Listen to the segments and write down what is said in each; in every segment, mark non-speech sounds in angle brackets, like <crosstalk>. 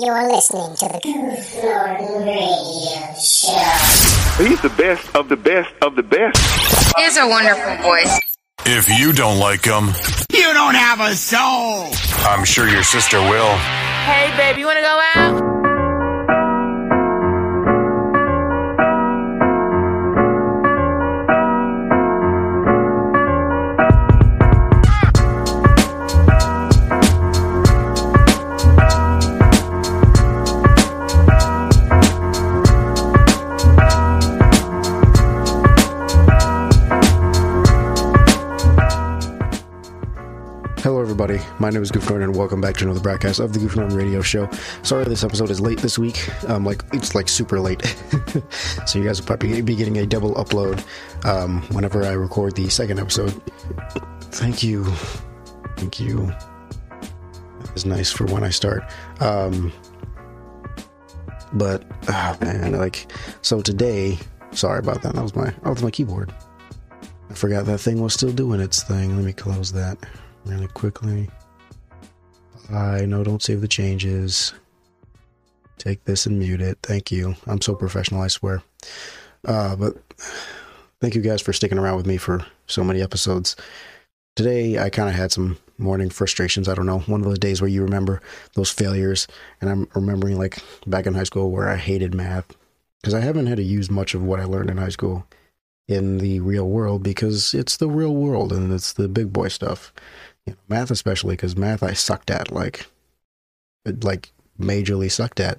You're listening to the Goof Norton Radio Show. He's the best of the best of the best. He has a wonderful voice. If you don't like him, You don't have a soul. I'm sure your sister will. Hey, babe, you want to go out? Hello, everybody. My name is Goof Norton, and welcome back to another broadcast of the Goof Norton Radio Show. Sorry, this episode is late this week. Um, like it's like super late, <laughs> so you guys will probably be getting a double upload um, whenever I record the second episode. Thank you, thank you. Is nice for when I start. Um, but ah, man, like so today. Sorry about that. That was my that was my keyboard. I forgot that thing was still doing its thing. Let me close that really quickly. I no, don't save the changes. Take this and mute it. Thank you. I'm so professional, I swear. Uh, but thank you guys for sticking around with me for so many episodes. Today, I kind of had some morning frustrations. I don't know, one of those days where you remember those failures. And I'm remembering like back in high school where I hated math because I haven't had to use much of what I learned in high school in the real world because it's the real world and it's the big boy stuff. You know, math especially because math I sucked at like like majorly sucked at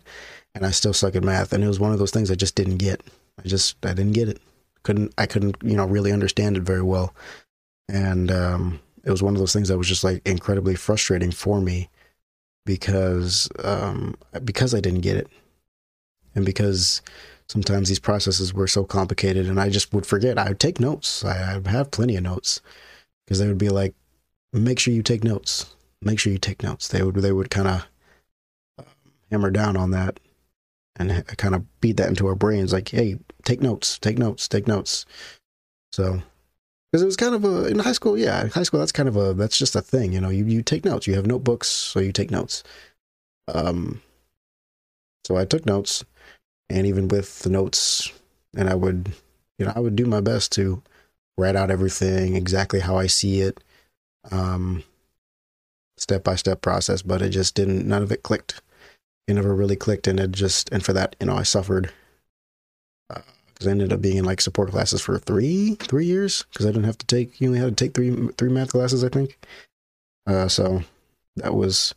and I still suck at math and it was one of those things I just didn't get. I just I didn't get it. Couldn't I couldn't, you know, really understand it very well. And um it was one of those things that was just like incredibly frustrating for me because um because I didn't get it. And because sometimes these processes were so complicated and I just would forget. I would take notes. I, I have plenty of notes because they would be like, make sure you take notes. Make sure you take notes. They would, they would kind of hammer down on that and kind of beat that into our brains like, hey, take notes, take notes, take notes. So, because it was kind of a, in high school, yeah, in high school, that's kind of a, that's just a thing, you know, you, you take notes. You have notebooks, so you take notes. Um, so I took notes and even with the notes and i would you know i would do my best to write out everything exactly how i see it um step by step process but it just didn't none of it clicked it never really clicked and it just and for that you know i suffered because i ended up being in like support classes for three three years because i didn't have to take you only had to take three three math classes i think uh so that was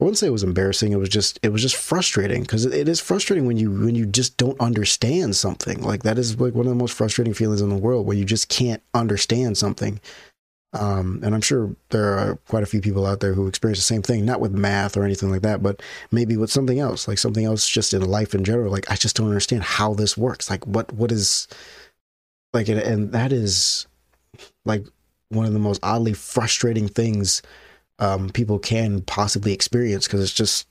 I wouldn't say it was embarrassing. It was just it was just frustrating because it, it is frustrating when you when you just don't understand something. Like that is like one of the most frustrating feelings in the world where you just can't understand something. Um, and I'm sure there are quite a few people out there who experience the same thing, not with math or anything like that, but maybe with something else, like something else just in life in general. Like I just don't understand how this works. Like what what is like and, and that is like one of the most oddly frustrating things um, people can possibly experience because it's just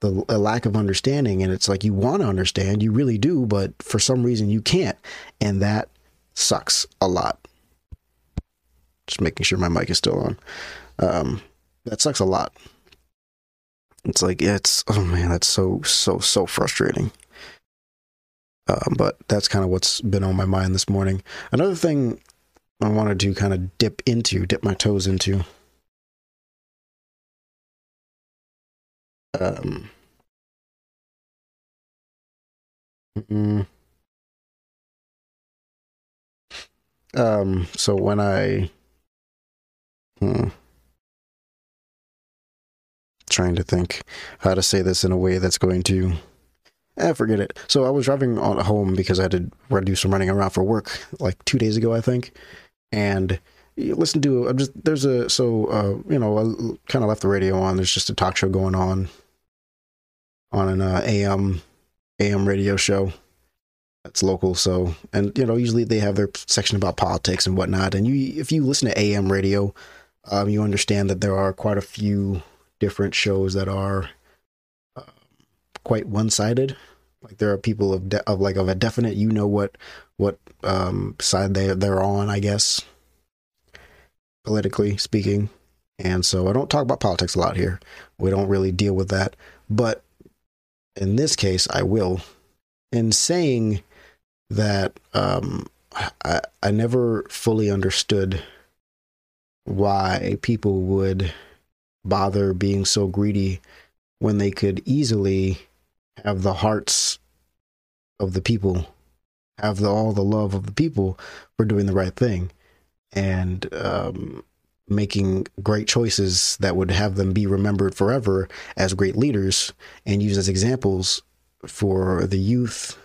the a lack of understanding and it's like you want to understand you really do but for some reason you can't and that sucks a lot just making sure my mic is still on. Um, that sucks a lot. It's like it's oh man that's so so so frustrating. Um, but that's kind of what's been on my mind this morning. Another thing i wanted to kind of dip into dip my toes into um mm, um so when i hmm, trying to think how to say this in a way that's going to eh, forget it. So i was driving on home because i had to do some running around for work like two days ago i think. And listen to i'm just there's a so uh you know i kind of left the radio on. There's just a talk show going on on an uh, am am radio show that's local. So and you know usually they have their section about politics and whatnot. And you if you listen to am radio um you understand that there are quite a few different shows that are uh, quite one-sided like there are people of de- of like of a definite you know what what um side they they're on i guess politically speaking. And so I don't talk about politics a lot here, we don't really deal with that. But in this case, I will. In saying that, um, I, I never fully understood why people would bother being so greedy when they could easily have the hearts of the people, have the, all the love of the people for doing the right thing, and um, making great choices that would have them be remembered forever as great leaders and used as examples for the youth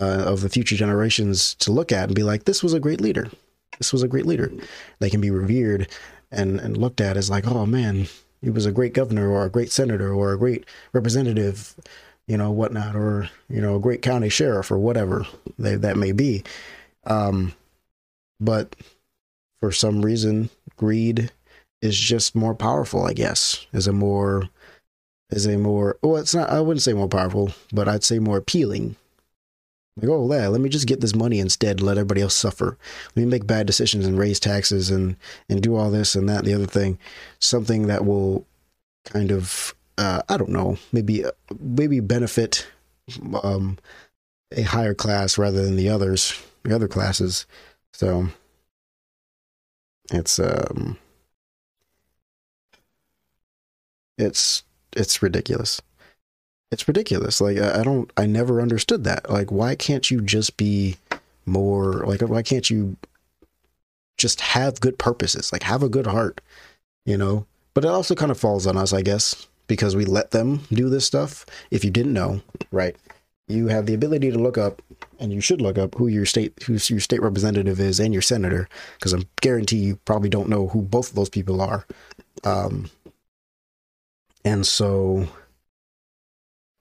uh, of the future generations to look at and be like, this was a great leader. This was a great leader. They can be revered and, and looked at as like, oh man, he was a great governor or a great senator or a great representative, you know, whatnot, or, you know, a great county sheriff or whatever they, that may be. Um, but for some reason, greed is just more powerful, I guess, is a more, is a more, well, it's not, I wouldn't say more powerful, but I'd say more appealing like, oh, yeah, let me just get this money instead, let everybody else suffer. Let me make bad decisions and raise taxes and, and do all this and that the other thing. Something that will kind of, uh, I don't know, maybe, maybe benefit um, a higher class rather than the others, the other classes. So it's, um, it's, it's ridiculous it's ridiculous. Like I don't, I never understood that. Like, why can't you just be more like? Why can't you just have good purposes? Like, have a good heart, you know? But it also kind of falls on us, I guess, because we let them do this stuff. If you didn't know, right? You have the ability to look up, and you should look up who your state, who your state representative is, and your senator, because I'm guarantee you probably don't know who both of those people are. Um, and so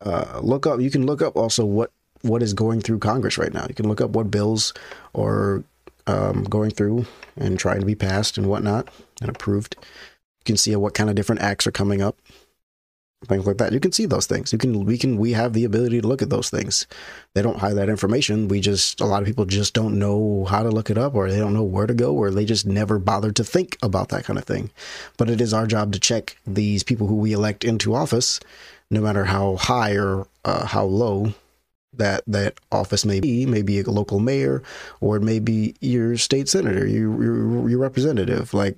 uh, look up. You can look up also what what is going through Congress right now. You can look up what bills are um, going through and trying to be passed and whatnot and approved. You can see what kind of different acts are coming up, things like that. You can see those things. You can we can we have the ability to look at those things. They don't hide that information. We just a lot of people just don't know how to look it up, or they don't know where to go, or they just never bothered to think about that kind of thing. But it is our job to check these people who we elect into office no matter how high or uh, how low that that office may be, maybe a local mayor or it may be your state senator, your your, your representative, like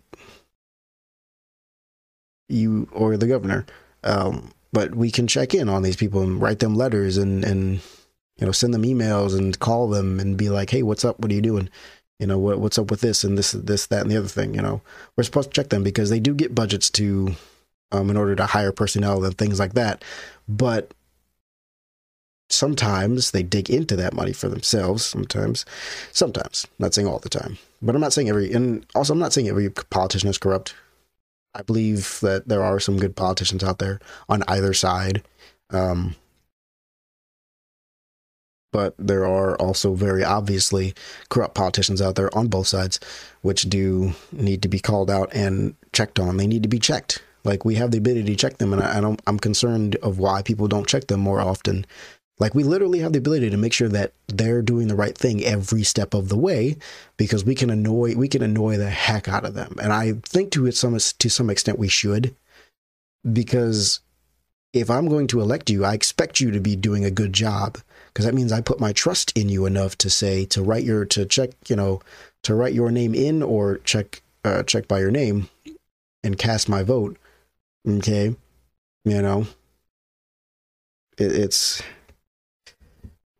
you or the governor. Um, but we can check in on these people and write them letters and and you know send them emails and call them and be like, hey, what's up? What are you doing? You know what what's up with this and this this that and the other thing. You know we're supposed to check them because they do get budgets to um, in order to hire personnel and things like that. But sometimes they dig into that money for themselves. Sometimes, sometimes, not saying all the time, but I'm not saying every, and also I'm not saying every politician is corrupt. I believe that there are some good politicians out there on either side. Um, but there are also very obviously corrupt politicians out there on both sides, which do need to be called out and checked on. They need to be checked. Like we have the ability to check them, and I, I don't. I'm concerned of why people don't check them more often. Like we literally have the ability to make sure that they're doing the right thing every step of the way, because we can annoy we can annoy the heck out of them. And I think to some to some extent we should, because if I'm going to elect you, I expect you to be doing a good job because that means I put my trust in you enough to say to write your to check you know to write your name in or check uh, check by your name and cast my vote Okay. You know, it, it's,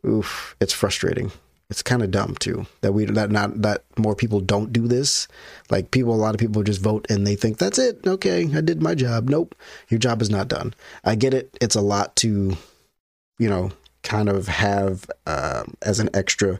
oof, it's frustrating. It's kind of dumb too that we that not that more people don't do this. Like people, a lot of people just vote and they think that's it. Okay, I did my job. Nope, your job is not done. I get it. It's a lot to, you know, kind of have um, as an extra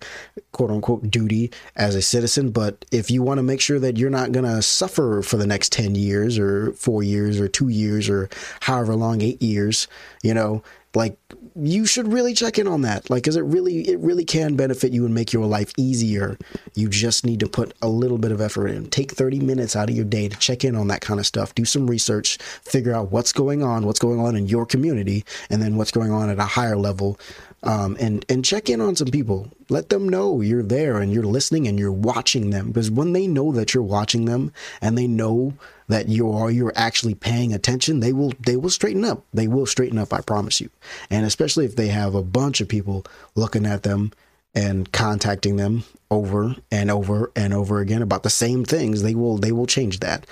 quote unquote duty as a citizen. But if you want to make sure that you're not going to suffer for the next 10 years or four years or two years or however long, eight years, you know, like you should really check in on that. Like because it really it really can benefit you and make your life easier. You just need to put a little bit of effort in. Take 30 minutes out of your day to check in on that kind of stuff. Do some research. Figure out what's going on what's going on in your community and then what's going on at a higher level um, and and check in on some people. Let them know you're there and you're listening and you're watching them. Because when they know that you're watching them and they know that you are you're actually paying attention, they will they will straighten up. They will straighten up. I promise you. And especially if they have a bunch of people looking at them and contacting them over and over and over again about the same things, they will they will change that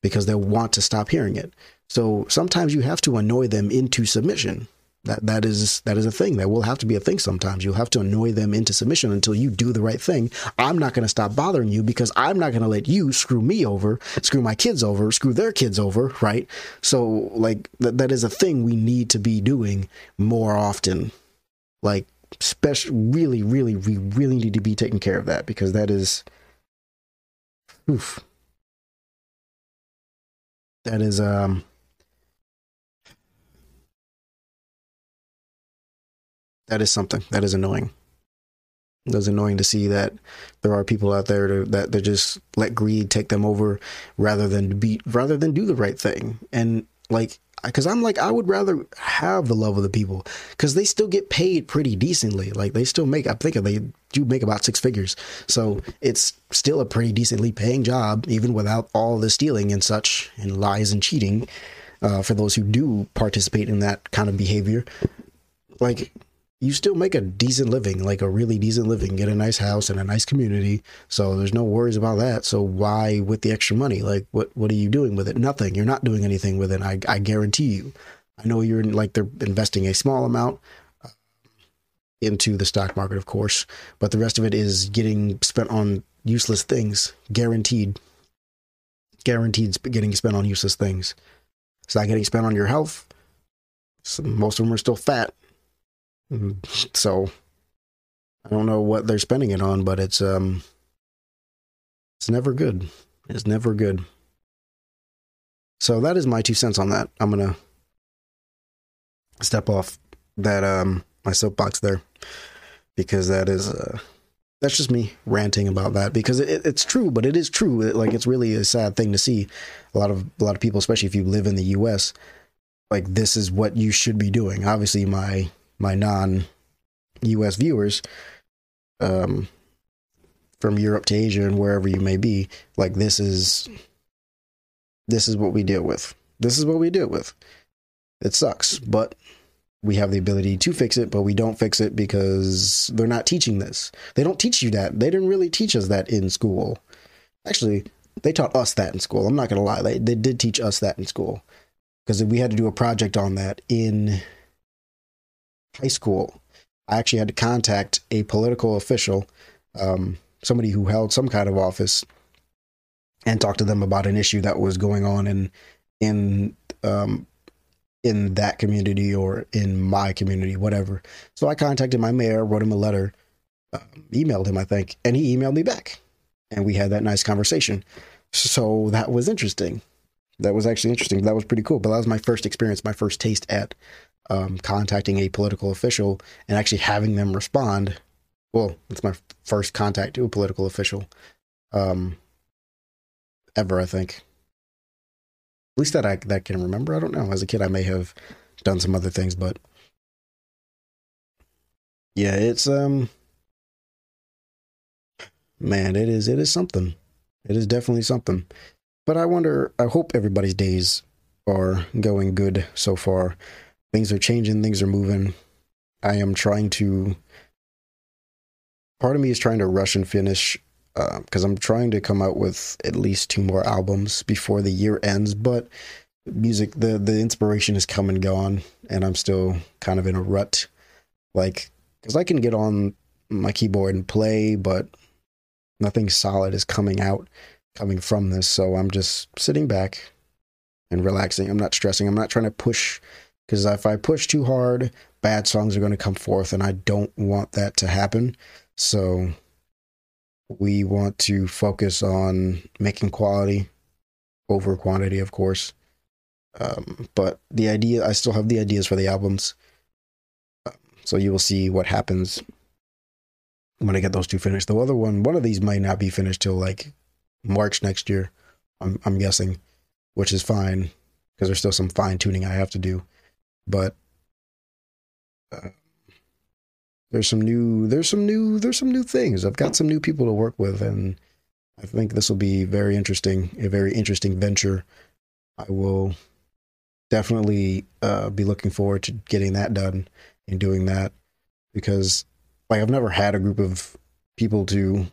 because they'll want to stop hearing it. So sometimes you have to annoy them into submission. That that is that is a thing. That will have to be a thing sometimes. You'll have to annoy them into submission until you do the right thing. I'm not going to stop bothering you because I'm not going to let you screw me over, screw my kids over, screw their kids over, right? So like that that is a thing we need to be doing more often. Like special really really we really need to be taking care of that because that is oof. That is um that is something that is annoying. It's annoying to see that there are people out there to, that they just let greed take them over rather than be rather than do the right thing. And like, because I'm like, I would rather have the love of the people because they still get paid pretty decently. Like they still make, I think they do make about six figures. So it's still a pretty decently paying job, even without all the stealing and such and lies and cheating. Uh, for those who do participate in that kind of behavior, like you still make a decent living, like a really decent living, get a nice house and a nice community. So there's no worries about that. So why with the extra money? Like what what are you doing with it? Nothing. You're not doing anything with it. I I guarantee you. I know you're in, like they're investing a small amount uh, into the stock market, of course, but the rest of it is getting spent on useless things. Guaranteed. Guaranteed getting spent on useless things. It's not getting spent on your health. So most of them are still fat. So I don't know what they're spending it on, but it's um it's never good. It's never good. So that is my two cents on that. I'm gonna step off that um my soapbox there because that is uh that's just me ranting about that because it, it's true, but it is true. Like it's really a sad thing to see a lot of a lot of people, especially if you live in the U.S. Like this is what you should be doing. Obviously, my my non US viewers um, from Europe to Asia and wherever you may be, like this is this is what we deal with. This is what we deal with. It sucks, but we have the ability to fix it, but we don't fix it because they're not teaching this. They don't teach you that. They didn't really teach us that in school. Actually, they taught us that in school. I'm not going to lie. They, they did teach us that in school because we had to do a project on that in high school, I actually had to contact a political official, um, somebody who held some kind of office, and talk to them about an issue that was going on in in um, in that community or in my community, whatever. So I contacted my mayor, wrote him a letter, uh, emailed him, I think, and he emailed me back, and we had that nice conversation. So that was interesting. That was actually interesting. That was pretty cool. But that was my first experience, my first taste at um, contacting a political official and actually having them respond. Well, it's my first contact to a political official um, ever, I think. At least that I that can remember. I don't know. As a kid, I may have done some other things, but yeah, it's um, man, it is it is something. It is definitely something. But I wonder. I hope everybody's days are going good so far things are changing, things are moving. I am trying to. Part of me is trying to rush and finish because uh, I'm trying to come out with at least two more albums before the year ends. But music, the the inspiration is come and gone, and I'm still kind of in a rut. Like, because I can get on my keyboard and play, but nothing solid is coming out, coming from this. So I'm just sitting back and relaxing. I'm not stressing. I'm not trying to push because if I push too hard, bad songs are going to come forth, and I don't want that to happen. So we want to focus on making quality over quantity, of course. Um, but the idea, I still have the ideas for the albums. So you will see what happens when I get those two finished. The other one, one of these might not be finished till like March next year. I'm, I'm guessing, which is fine because there's still some fine tuning I have to do but uh, there's some new there's some new there's some new things. I've got some new people to work with, and I think this will be very interesting, a very interesting venture. I will definitely uh, be looking forward to getting that done and doing that because like I've never had a group of people to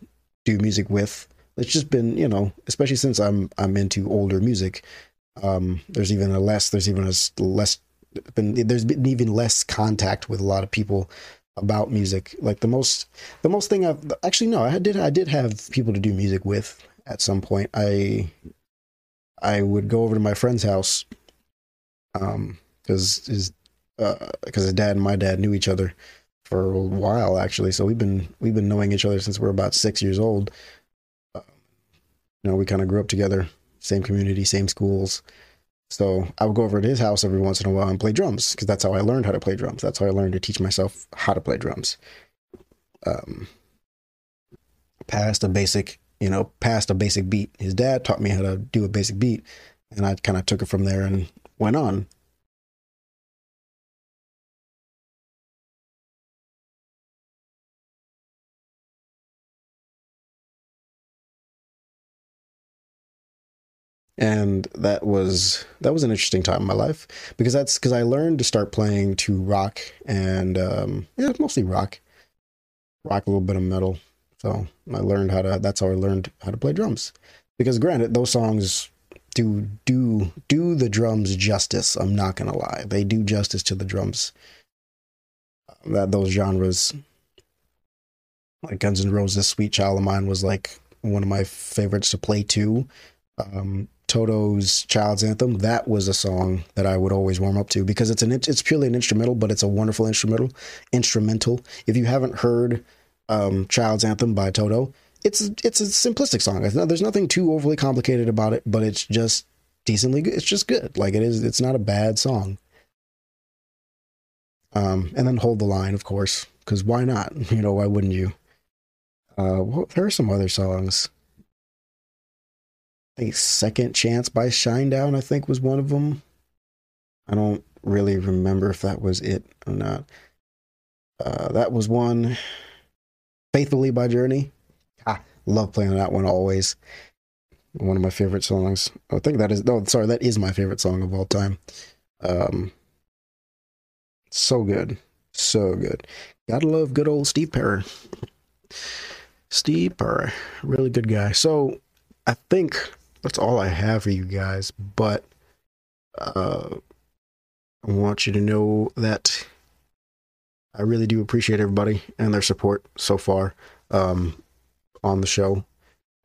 do music with. It's just been, you know, especially since I'm I'm into older music. Um, there's even a less there's even a less been there's been even less contact with a lot of people about music. Like the most the most thing I've actually no, I did I did have people to do music with at some point. I I would go over to my friend's house um because his uh because his dad and my dad knew each other for a while actually so we've been we've been knowing each other since we're about six years old uh, you know we kind of grew up together same community same schools so i would go over to his house every once in a while and play drums because that's how i learned how to play drums. That's how i learned to teach myself how to play drums. Um past a basic you know past a basic beat. His dad taught me how to do a basic beat and i kind of took it from there and went on and that was that was an interesting time in my life because that's because I learned to start playing to rock and um, yeah, mostly rock, rock a little bit of metal. So I learned how to. That's how I learned how to play drums. Because granted, those songs do do do the drums justice. I'm not gonna lie, they do justice to the drums. That those genres, like Guns N' Roses, "Sweet Child of Mine" was like one of my favorites to play too. Um, Toto's Child's Anthem, that was a song that I would always warm up to because it's an it's purely an instrumental, but it's a wonderful instrumental. Instrumental. If you haven't heard um, Child's Anthem by Toto, it's it's a simplistic song. There's nothing too overly complicated about it, but it's just decently good. It's just good. Like it is. It's not a bad song. Um, and then Hold the Line, of course, because why not? <laughs> You know, why wouldn't you? Uh, well, there are some other songs. I think Second Chance by Shinedown, I think, was one of them. I don't really remember if that was it or not. Uh, that was one. Faithfully by Journey. Ah, love playing that one always. One of my favorite songs. I think that is, no, sorry, that is my favorite song of all time. Um, so good. So good. Gotta love good old Steve Perry. Steve Perry. Really good guy. So I think that's all I have for you guys. But uh, I want you to know that I really do appreciate everybody and their support so far um, on the show,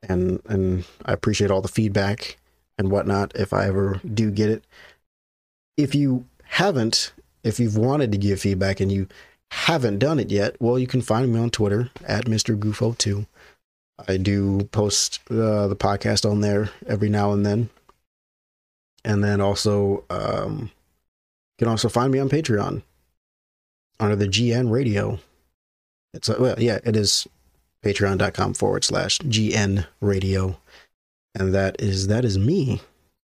and and I appreciate all the feedback and whatnot. If I ever do get it, if you haven't, if you've wanted to give feedback and you haven't done it yet, well, you can find me on Twitter at Mr. Goofo2. I do post uh, the podcast on there every now and then. And then also, um, you can also find me on Patreon under the GN Radio. It's a, well, yeah, it is patreon.com forward slash GN Radio. And that is, that is me.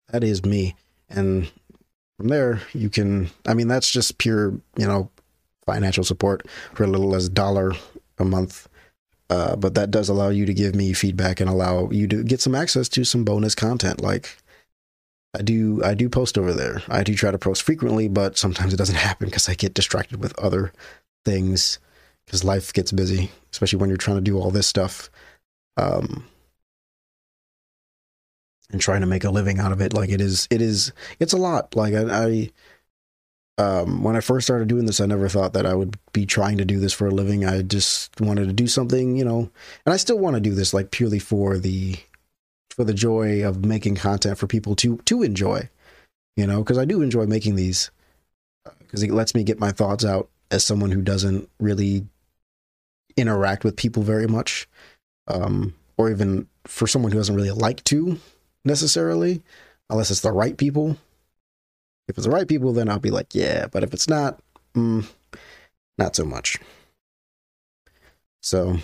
That is me. And from there, you can, I mean, that's just pure, you know, financial support for a little a dollar a month. Uh, but that does allow you to give me feedback and allow you to get some access to some bonus content. Like I do, I do post over there. I do try to post frequently, but sometimes it doesn't happen because I get distracted with other things because life gets busy, especially when you're trying to do all this stuff. Um, and trying to make a living out of it. Like it is, it is, it's a lot. Like I, I um, when I first started doing this, I never thought that I would be trying to do this for a living. I just wanted to do something, you know, and I still want to do this like purely for the, for the joy of making content for people to, to enjoy, you know, cause I do enjoy making these because it lets me get my thoughts out as someone who doesn't really interact with people very much. Um, or even for someone who doesn't really like to necessarily, unless it's the right people. If it's the right people, then I'll be like, yeah. But if it's not, mm, not so much. So,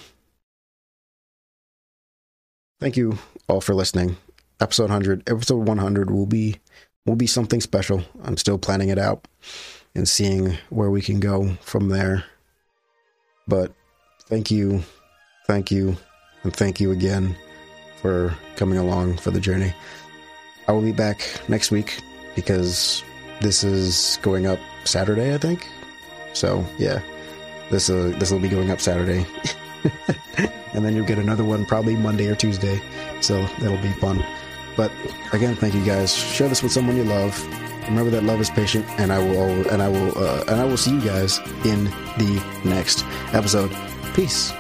thank you all for listening. Episode 100, episode 100 will be will be something special. I'm still planning it out and seeing where we can go from there. But thank you, thank you, and thank you again for coming along for the journey. I will be back next week because this is going up Saturday, I think. So yeah, this uh, this will be going up Saturday, <laughs> and then you'll get another one probably Monday or Tuesday. So that'll be fun. But again, thank you guys. Share this with someone you love. Remember that love is patient, and I will and I will uh, and I will see you guys in the next episode. Peace.